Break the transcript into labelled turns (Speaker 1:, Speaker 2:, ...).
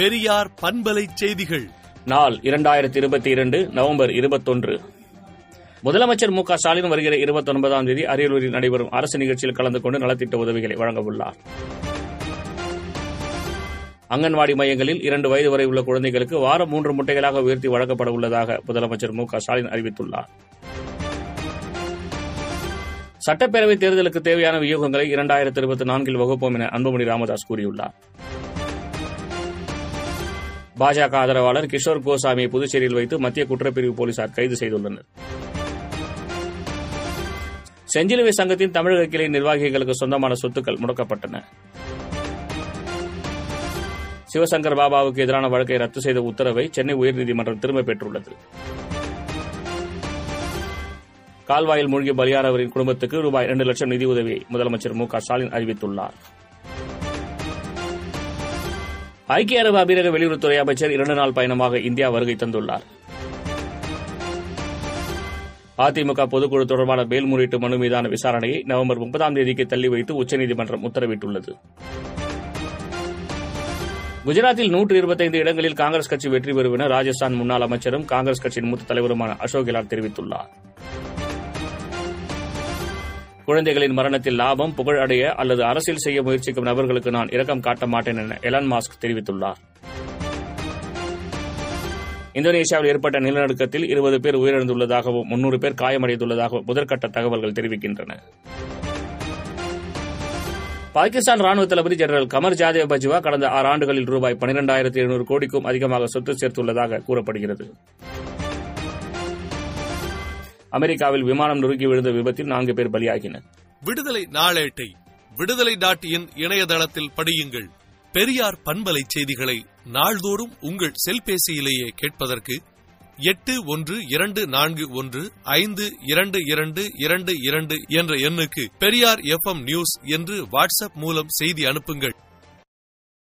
Speaker 1: பெரியார் பண்பலை செய்திகள்.
Speaker 2: நாள் இரண்டாயிரத்தி இருபத்தி இரண்டு நவம்பர் இருபத்தொன்று. முதலமைச்சர் மு க ஸ்டாலின் வருகிற இருபத்தி ஒன்பதாம் தேதி அரியலூரில் நடைபெறும் அரசு நிகழ்ச்சியில் கலந்து கொண்டு நலத்திட்ட உதவிகளை வழங்கவுள்ளார் அங்கன்வாடி மையங்களில் இரண்டு வயது வரை உள்ள குழந்தைகளுக்கு வாரம் மூன்று முட்டைகளாக உயர்த்தி வழங்கப்பட உள்ளதாக முதலமைச்சர் மு க ஸ்டாலின் அறிவித்துள்ளார். சட்டப்பேரவைத் தேர்தலுக்கு தேவையான வியூகங்களை இரண்டாயிரத்தி இருபத்தி நான்கில் வகுப்போம் என அன்புமணி ராமதாஸ் கூறியுள்ளார். பாஜக ஆதரவாளர் கிஷோர் கோசாமியை புதுச்சேரியில் வைத்து மத்திய குற்றப்பிரிவு போலீசார் கைது செய்துள்ளனர். செஞ்சிலுவை சங்கத்தின் தமிழக கிளை நிர்வாகிகளுக்கு சொந்தமான சொத்துக்கள் முடக்கப்பட்டன. சிவசங்கர் பாபாவுக்கு எதிரான வழக்கை ரத்து செய்த உத்தரவை சென்னை உயர்நீதிமன்றம் திரும்பப் பெற்றுள்ளது. கால்வாயில் மூழ்கி பலியானவரின் குடும்பத்துக்கு ரூபாய் இரண்டு லட்சம் நிதியுதவியை முதலமைச்சர் மு க ஸ்டாலின் அறிவித்துள்ளார். ஐக்கிய அரபு அமீரக வெளியுறவுத்துறை அமைச்சர் இரண்டு நாள் பயணமாக இந்தியா வருகை தந்துள்ளார். அதிமுக பொதுக்குழு தொடர்பான மேல்முறையீட்டு மனு மீதான விசாரணையை நவம்பர் முப்பதாம் தேதிக்கு தள்ளி வைத்து உச்சநீதிமன்றம் உத்தரவிட்டுள்ளது. குஜராத்தில் நூற்று இருபத்தைந்து இடங்களில் காங்கிரஸ் கட்சி வெற்றி பெறும் என ராஜஸ்தான் முன்னாள் அமைச்சரும் காங்கிரஸ் கட்சியின் மூத்த தலைவருமான அசோக் கெலாட் தெரிவித்துள்ளார். குழந்தைகளின் மரணத்தில் லாபம் புகழ் அடைய அல்லது அரசியல் செய்ய முயற்சிக்கும் நபர்களுக்கு நான் இரக்கம் காட்ட மாட்டேன் என எலான் மாஸ்க் தெரிவித்துள்ளார். இந்தோனேஷியாவில் ஏற்பட்ட நிலநடுக்கத்தில் இருபது பேர் உயிரிழந்துள்ளதாகவும் முன்னூறு பேர் காயமடைந்துள்ளதாகவும் முதற்கட்ட தகவல்கள் தெரிவிக்கின்றன. பாகிஸ்தான் ராணுவ தளபதி ஜெனரல் கமர் ஜாதேவ் பஜ்வா கடந்த ஆறு ஆண்டுகளில் ரூபாய் பனிரெண்டாயிரத்தி எழுநூறு கோடிக்கும் அதிகமாக சொத்து சேர்த்துள்ளதாக கூறப்படுகிறது. அமெரிக்காவில் விமானம் நொறுக்கி விழுந்த விபத்தில் நான்கு பேர் பலியாகினர்.
Speaker 1: விடுதலை நாளேட்டை விடுதலை டாட் இன் இணையதளத்தில் படியுங்கள். பெரியார் பண்பலை செய்திகளை நாள்தோறும் உங்கள் செல்பேசியிலேயே கேட்பதற்கு எட்டு ஒன்று இரண்டு நான்கு ஒன்று ஐந்து இரண்டு இரண்டு இரண்டு இரண்டு என்ற எண்ணுக்கு பெரியார் எஃப் நியூஸ் என்று வாட்ஸ்அப் மூலம் செய்தி அனுப்புங்கள்.